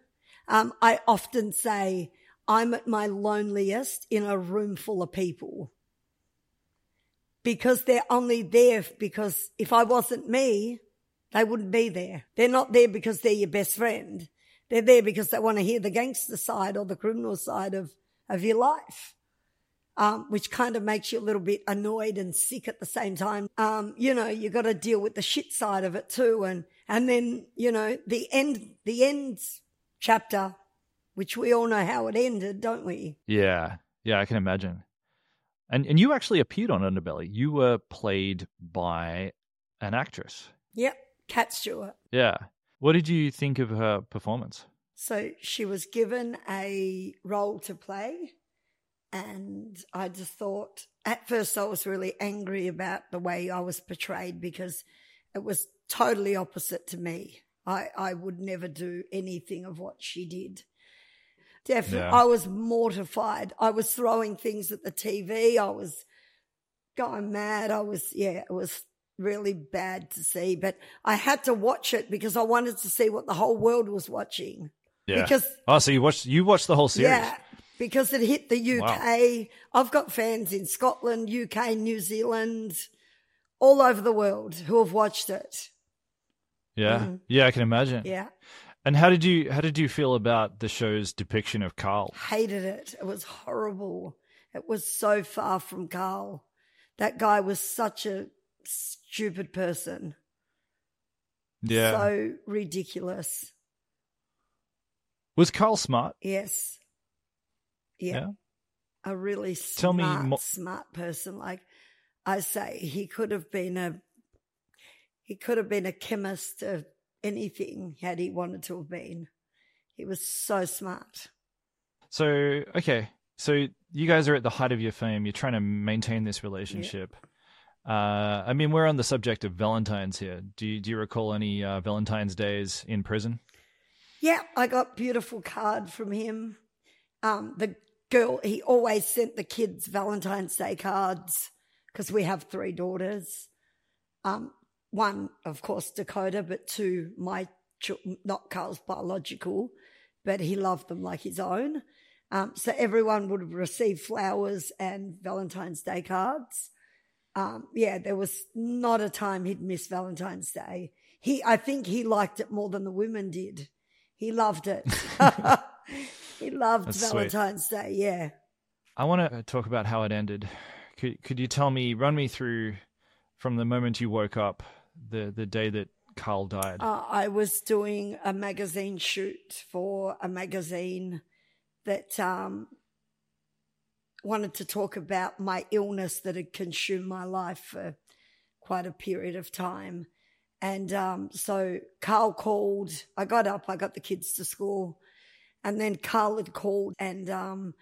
Um, I often say I'm at my loneliest in a room full of people because they're only there because if I wasn't me, they wouldn't be there. They're not there because they're your best friend. They're there because they want to hear the gangster side or the criminal side of, of your life. Um, which kind of makes you a little bit annoyed and sick at the same time. Um, you know, you got to deal with the shit side of it too. And, and then, you know, the end, the end chapter, which we all know how it ended, don't we? Yeah. Yeah, I can imagine. And and you actually appeared on Underbelly. You were played by an actress. Yep. Kat Stewart. Yeah. What did you think of her performance? So she was given a role to play. And I just thought, at first, I was really angry about the way I was portrayed because it was totally opposite to me. I, I would never do anything of what she did. Definitely. Yeah. I was mortified. I was throwing things at the TV. I was going mad. I was, yeah, it was really bad to see, but I had to watch it because I wanted to see what the whole world was watching. Yeah. Because oh, so you watched you watched the whole series? yeah, because it hit the UK. I've got fans in Scotland, UK, New Zealand, all over the world who have watched it. Yeah. Yeah, I can imagine. Mm-hmm. Yeah. And how did you how did you feel about the show's depiction of Carl? Hated it. It was horrible. It was so far from Carl. That guy was such a stupid person. Yeah. So ridiculous. Was Carl smart? Yes. Yeah. Yeah. A really Tell me smart, mo- smart person. Like I say, he could have been a he could have been a chemist or anything had he wanted to have been. He was so smart. So, okay. So you guys are at the height of your fame. You're trying to maintain this relationship. Uh, I mean, we're on the subject of Valentine's here. Do you, do you recall any uh, Valentine's days in prison? Yeah, I got beautiful card from him. Um, the girl, he always sent the kids Valentine's Day cards because we have three daughters. Um, one, of course, Dakota, but two, my not Carl's biological, but he loved them like his own. Um, so everyone would receive flowers and Valentine's Day cards. Um, yeah, there was not a time he'd miss Valentine's Day. He, I think he liked it more than the women did. He loved it. (laughs) (laughs) he loved That's sweet. Valentine's Day. Yeah. I want to talk about how it ended. Could could you tell me, run me through from the moment you woke up, the the day that Carl died? Uh, I was doing a magazine shoot for a magazine that um, wanted to talk about my illness that had consumed my life for quite a period of time. And um, so Carl called. I got up, I got the kids to school, and then Carl had called, and um,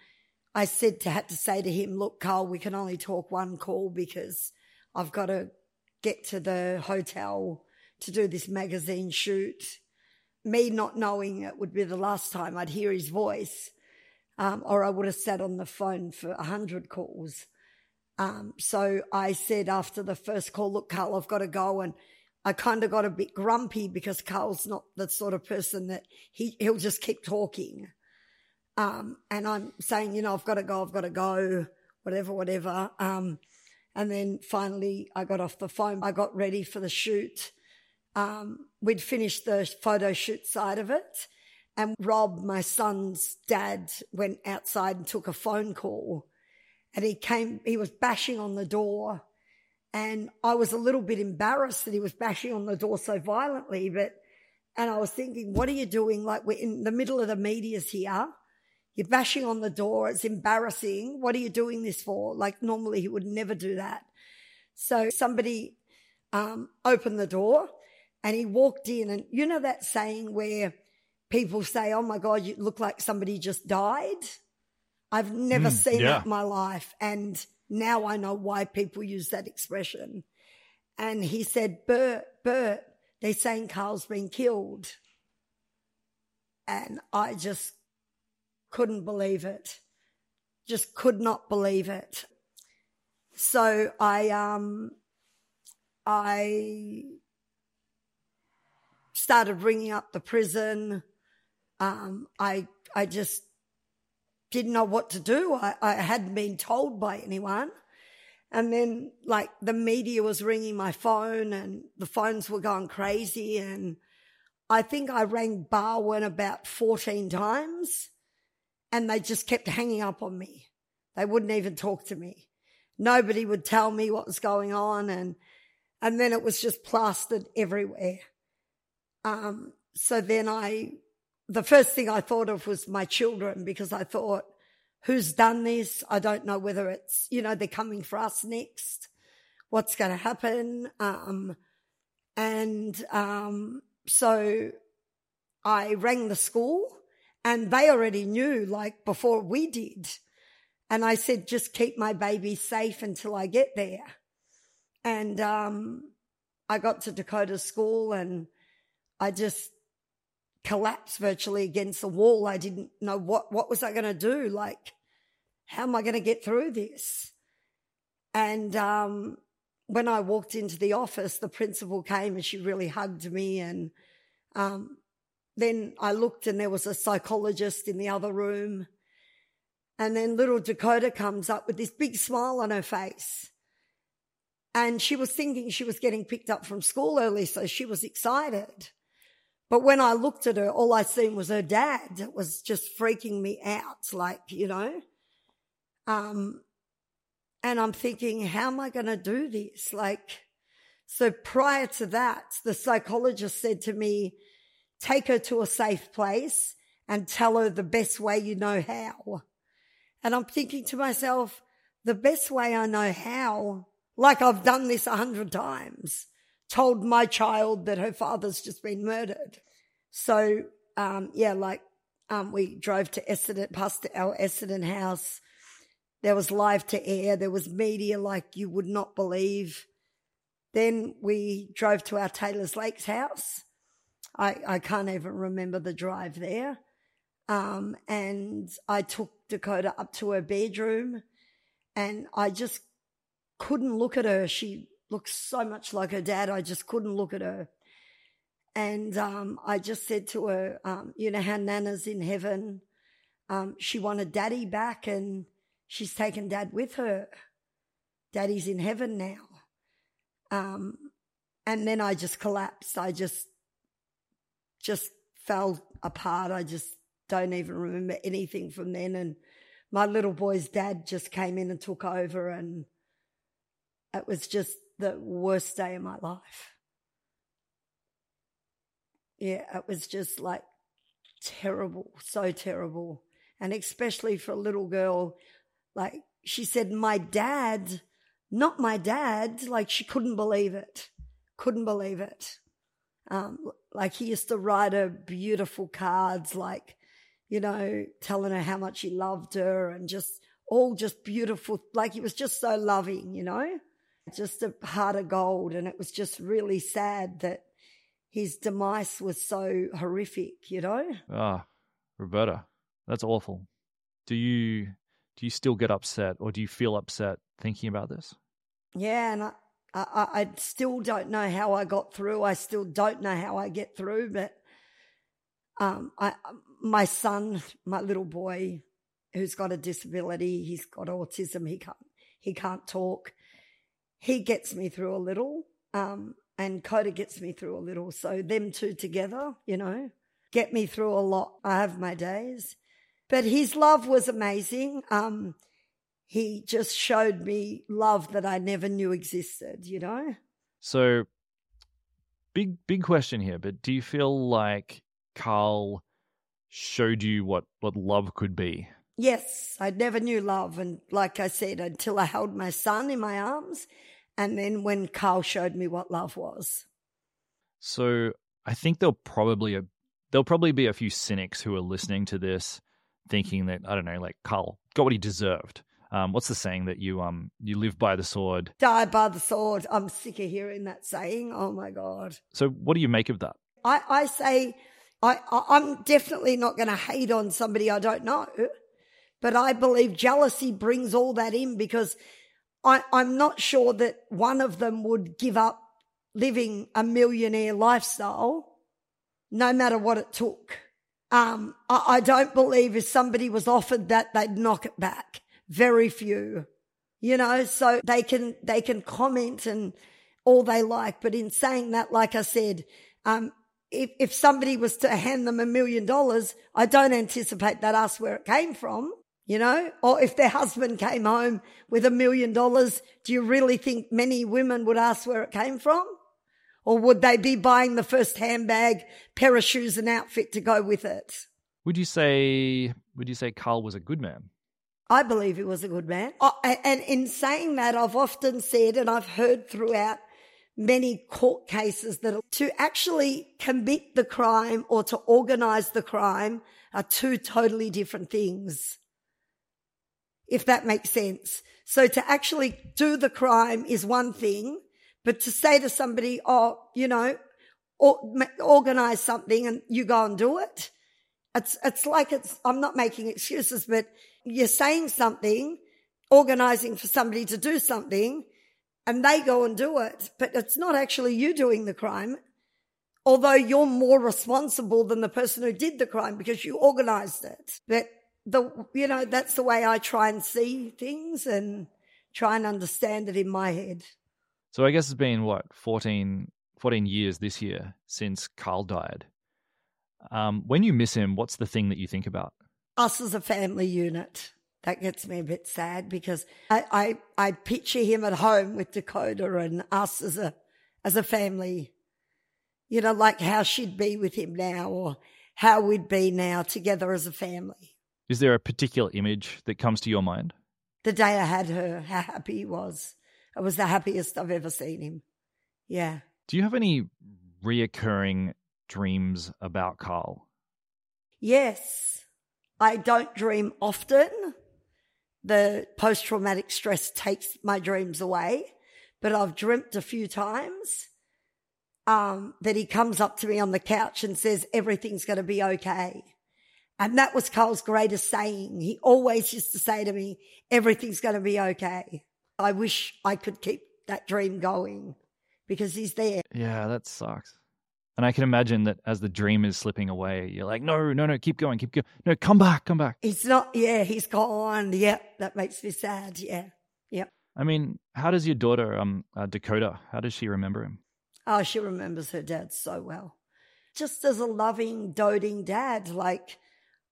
I said to had to say to him, "Look, Carl, we can only talk one call because I've got to get to the hotel to do this magazine shoot." Me not knowing it would be the last time I'd hear his voice, um, or I would have sat on the phone for a hundred calls. Um, so I said after the first call, "Look, Carl, I've got to go," and I kind of got a bit grumpy because Carl's not the sort of person that he he'll just keep talking. Um, and I'm saying, you know, I've got to go, I've got to go, whatever, whatever. Um, and then finally I got off the phone. I got ready for the shoot. Um, we'd finished the photo shoot side of it. And Rob, my son's dad, went outside and took a phone call. And he came, he was bashing on the door. And I was a little bit embarrassed that he was bashing on the door so violently. But, and I was thinking, what are you doing? Like we're in the middle of the media's here. You're bashing on the door. It's embarrassing. What are you doing this for? Like normally he would never do that. So somebody um, opened the door and he walked in and you know that saying where people say, Oh my God, you look like somebody just died. I've never Mm, seen yeah. that in my life. And now I know why people use that expression. And he said, Bert, Bert, they're saying Carl's been killed. And I just couldn't believe it. Just could not believe it. So I, um, I started ringing up the prison. Um, I, I just didn't know what to do. I, I hadn't been told by anyone. And then like the media was ringing my phone and the phones were going crazy. And I think I rang Barwon about 14 times and they just kept hanging up on me. They wouldn't even talk to me. Nobody would tell me what was going on. And, and then it was just plastered everywhere. Um, so then I, the first thing I thought of was my children because I thought, who's done this? I don't know whether it's, you know, they're coming for us next. What's going to happen? Um, and, um, so I rang the school and they already knew like before we did. And I said, just keep my baby safe until I get there. And, um, I got to Dakota school and I just collapsed virtually against the wall. I didn't know what, what was I going to do? Like, how am I going to get through this? And, um, when I walked into the office, the principal came and she really hugged me. And, um, then I looked and there was a psychologist in the other room. And then little Dakota comes up with this big smile on her face. And she was thinking she was getting picked up from school early, so she was excited. But when I looked at her, all I seen was her dad. It was just freaking me out, like, you know. Um, and I'm thinking, how am I going to do this? Like, so prior to that, the psychologist said to me, take her to a safe place and tell her the best way you know how. And I'm thinking to myself, the best way I know how like I've done this a hundred times, told my child that her father's just been murdered. So, um, yeah, like, um, we drove to Essendon, past our Essendon house. There was live to air. There was media like you would not believe. Then we drove to our Taylor's Lakes house. I, I can't even remember the drive there. Um, and I took Dakota up to her bedroom and I just couldn't look at her. She looked so much like her dad. I just couldn't look at her. And um, I just said to her, um, you know how Nana's in heaven? Um, she wanted daddy back and she's taken dad with her. Daddy's in heaven now. Um, and then I just collapsed. I just, just fell apart. I just don't even remember anything from then. And my little boy's dad just came in and took over and it was just the worst day of my life. Yeah, it was just like terrible, so terrible. And especially for a little girl, like she said, my dad, not my dad, like she couldn't believe it. Couldn't believe it. Um, like he used to write her beautiful cards, like, you know, telling her how much he loved her and just all just beautiful. Like he was just so loving, you know? Just a heart of gold. And it was just really sad that his demise was so horrific, you know? Ah, Roberta, that's awful. Do you do you still get upset or do you feel upset thinking about this? Yeah, and I, I, I still don't know how I got through. I still don't know how I get through, but um, I, my son, my little boy, who's got a disability, he's got autism. He can't, he can't talk he gets me through a little, um, and Coda gets me through a little. So them two together, you know, get me through a lot. I have my days, but his love was amazing. Um, he just showed me love that I never knew existed, you know? So big, big question here, but do you feel like Carl showed you what, what love could be? Yes, I never knew love. And like I said, until I held my son in my arms, and then when Carl showed me what love was. So I think there'll probably a there'll probably be a few cynics who are listening to this, thinking that I don't know, like Carl got what he deserved. Um, what's the saying that you um you live by the sword, die by the sword? I'm sick of hearing that saying. Oh my god! So what do you make of that? I I say I, I I'm definitely not going to hate on somebody I don't know, but I believe jealousy brings all that in because I, I'm not sure that one of them would give up living a millionaire lifestyle, no matter what it took. Um, I, I don't believe if somebody was offered that, they'd knock it back. Very few, you know, so they can, they can comment and all they like. But in saying that, like I said, um, if, if somebody was to hand them a million dollars, I don't anticipate that ask where it came from, you know, or if their husband came home with a million dollars, do you really think many women would ask where it came from? Or would they be buying the first handbag, pair of shoes and outfit to go with it? Would you say would you say Carl was a good man? I believe he was a good man. Oh, and in saying that, I've often said, and I've heard throughout many court cases that to actually commit the crime or to organize the crime are two totally different things. If that makes sense. So to actually do the crime is one thing but to say to somebody, oh, you know, or, organize something and you go and do it. It's, it's like it's, I'm not making excuses, but you're saying something, organizing for somebody to do something and they go and do it, but it's not actually you doing the crime. Although you're more responsible than the person who did the crime because you organized it. But the, you know, that's the way I try and see things and try and understand it in my head. So I guess it's been what 14, 14 years this year since Carl died. Um, when you miss him, what's the thing that you think about? Us as a family unit. That gets me a bit sad because I, I, I picture him at home with Dakota and us as a as a family. You know, like how she'd be with him now or how we'd be now together as a family. Is there a particular image that comes to your mind? The day I had her, how happy he was. It was the happiest I've ever seen him. Yeah. Do you have any reoccurring dreams about Carl? Yes. I don't dream often. The post traumatic stress takes my dreams away, but I've dreamt a few times um, that he comes up to me on the couch and says, Everything's going to be okay. And that was Carl's greatest saying. He always used to say to me, Everything's going to be okay. I wish I could keep that dream going because he's there. Yeah, that sucks. And I can imagine that as the dream is slipping away, you're like, no, no, no, keep going, keep going. No, come back, come back. He's not, yeah, he's gone. Yeah, that makes me sad. Yeah, yeah. I mean, how does your daughter, um, uh, Dakota, how does she remember him? Oh, she remembers her dad so well. Just as a loving, doting dad. Like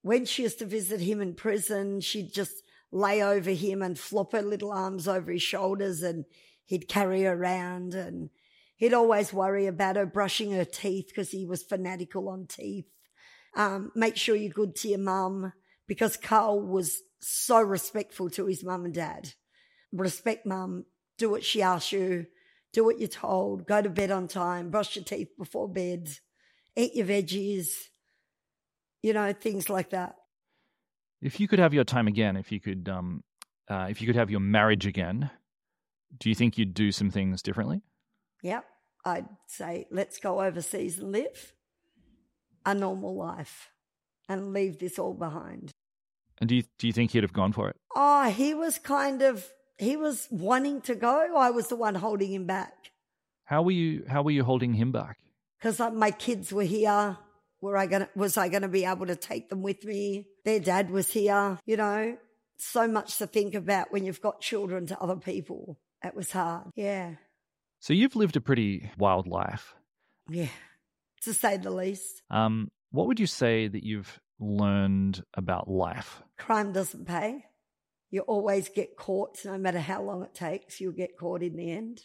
when she used to visit him in prison, she'd just lay over him and flop her little arms over his shoulders and he'd carry her around and he'd always worry about her brushing her teeth because he was fanatical on teeth. Um, make sure you're good to your mum because Carl was so respectful to his mum and dad. Respect mum, do what she asks you, do what you're told, go to bed on time, brush your teeth before bed, eat your veggies, you know, things like that. If you could have your time again, if you could, um, uh, if you could have your marriage again, do you think you'd do some things differently? Yep, I'd say let's go overseas and live a normal life and leave this all behind. And do you do you think he'd have gone for it? Oh, he was kind of he was wanting to go. I was the one holding him back. How were you? How were you holding him back? Because like, my kids were here. Were I gonna, was I going to be able to take them with me? Their dad was here, you know, so much to think about when you've got children to other people. It was hard. Yeah. So you've lived a pretty wild life. Yeah, to say the least. Um, what would you say that you've learned about life? Crime doesn't pay. You always get caught, no matter how long it takes, you'll get caught in the end.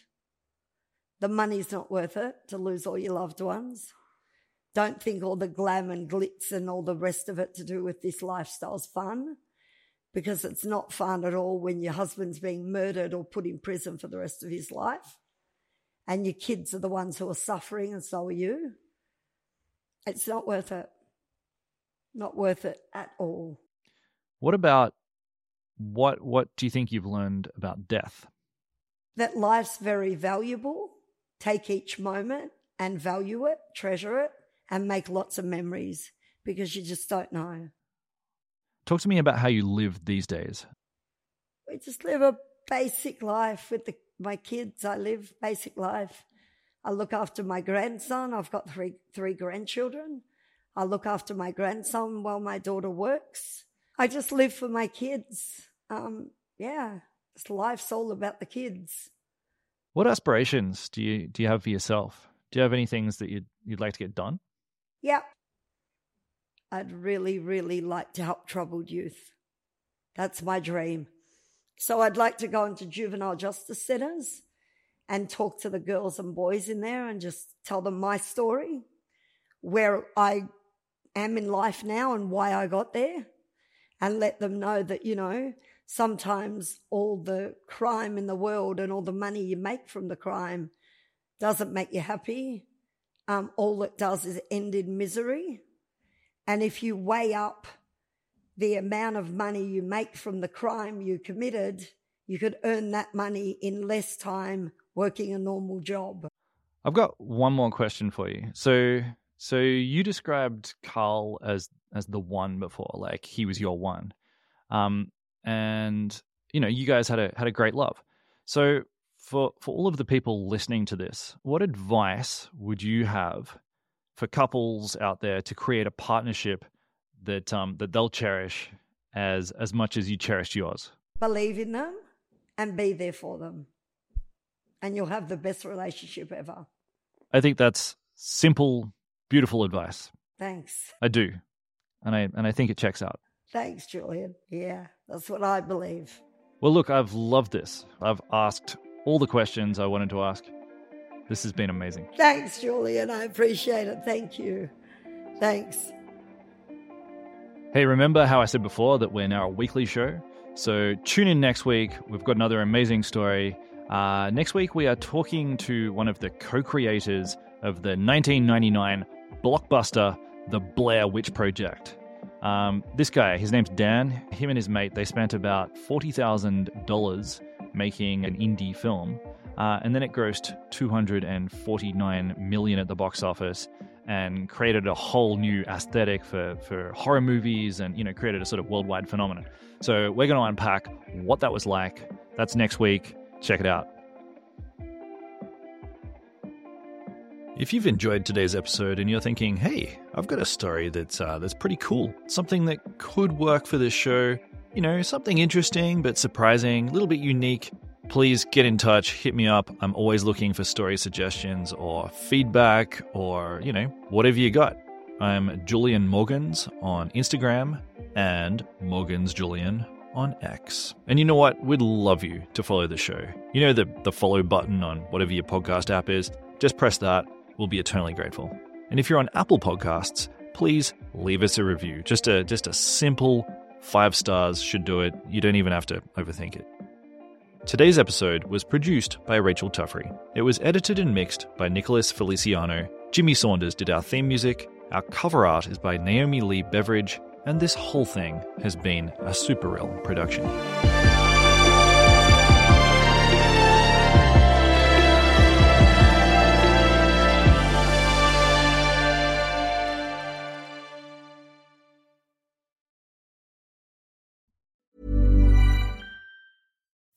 The money's not worth it to lose all your loved ones. Don't think all the glam and glitz and all the rest of it to do with this lifestyle's fun because it's not fun at all when your husband's being murdered or put in prison for the rest of his life. And your kids are the ones who are suffering, and so are you. It's not worth it. Not worth it at all. What about what what do you think you've learned about death? That life's very valuable. Take each moment and value it, treasure it, and make lots of memories because you just don't know. Talk to me about how you live these days. We just live a basic life with the, my kids. I live basic life. I look after my grandson. I've got three three grandchildren. I look after my grandson while my daughter works. I just live for my kids. Um, yeah, life's all about the kids. What aspirations do you do you have for yourself? Do you have any things that you'd you'd like to get done? Yeah. I'd really, really like to help troubled youth. That's my dream. So I'd like to go into juvenile justice centers and talk to the girls and boys in there and just tell them my story, where I am in life now and why I got there, and let them know that, you know, sometimes all the crime in the world and all the money you make from the crime doesn't make you happy. Um, all it does is end in misery. And if you weigh up the amount of money you make from the crime you committed, you could earn that money in less time working a normal job. I've got one more question for you. So, so you described Carl as as the one before, like he was your one, um, and you know you guys had a had a great love. So, for for all of the people listening to this, what advice would you have for couples out there to create a partnership that um, that they'll cherish as as much as you cherished yours. Believe in them and be there for them, and you'll have the best relationship ever. I think that's simple, beautiful advice. Thanks. I do, and I and I think it checks out. Thanks, Julian. Yeah, that's what I believe. Well, look, I've loved this. I've asked all the questions I wanted to ask. This has been amazing. Thanks, Julian. I appreciate it. Thank you. Thanks. Hey, remember how I said before that we're now a weekly show? So tune in next week. We've got another amazing story. Uh, next week, we are talking to one of the co creators of the 1999 blockbuster, The Blair Witch Project. Um, this guy, his name's Dan. Him and his mate, they spent about $40,000 making an indie film. Uh, and then it grossed 249 million at the box office and created a whole new aesthetic for, for horror movies and you know created a sort of worldwide phenomenon. So we're going to unpack what that was like. That's next week. Check it out. If you've enjoyed today's episode and you're thinking, "Hey, I've got a story that's uh, that's pretty cool, something that could work for this show," you know, something interesting but surprising, a little bit unique, please get in touch, hit me up. I'm always looking for story suggestions or feedback or, you know, whatever you got. I'm Julian Morgans on Instagram and Morgans Julian on X. And you know what? We'd love you to follow the show. You know the, the follow button on whatever your podcast app is? Just press that. We'll be eternally grateful. And if you're on Apple Podcasts, please leave us a review. Just a just a simple five stars should do it. You don't even have to overthink it. Today's episode was produced by Rachel Tuffrey. It was edited and mixed by Nicholas Feliciano. Jimmy Saunders did our theme music. Our cover art is by Naomi Lee Beveridge. And this whole thing has been a Superreal production.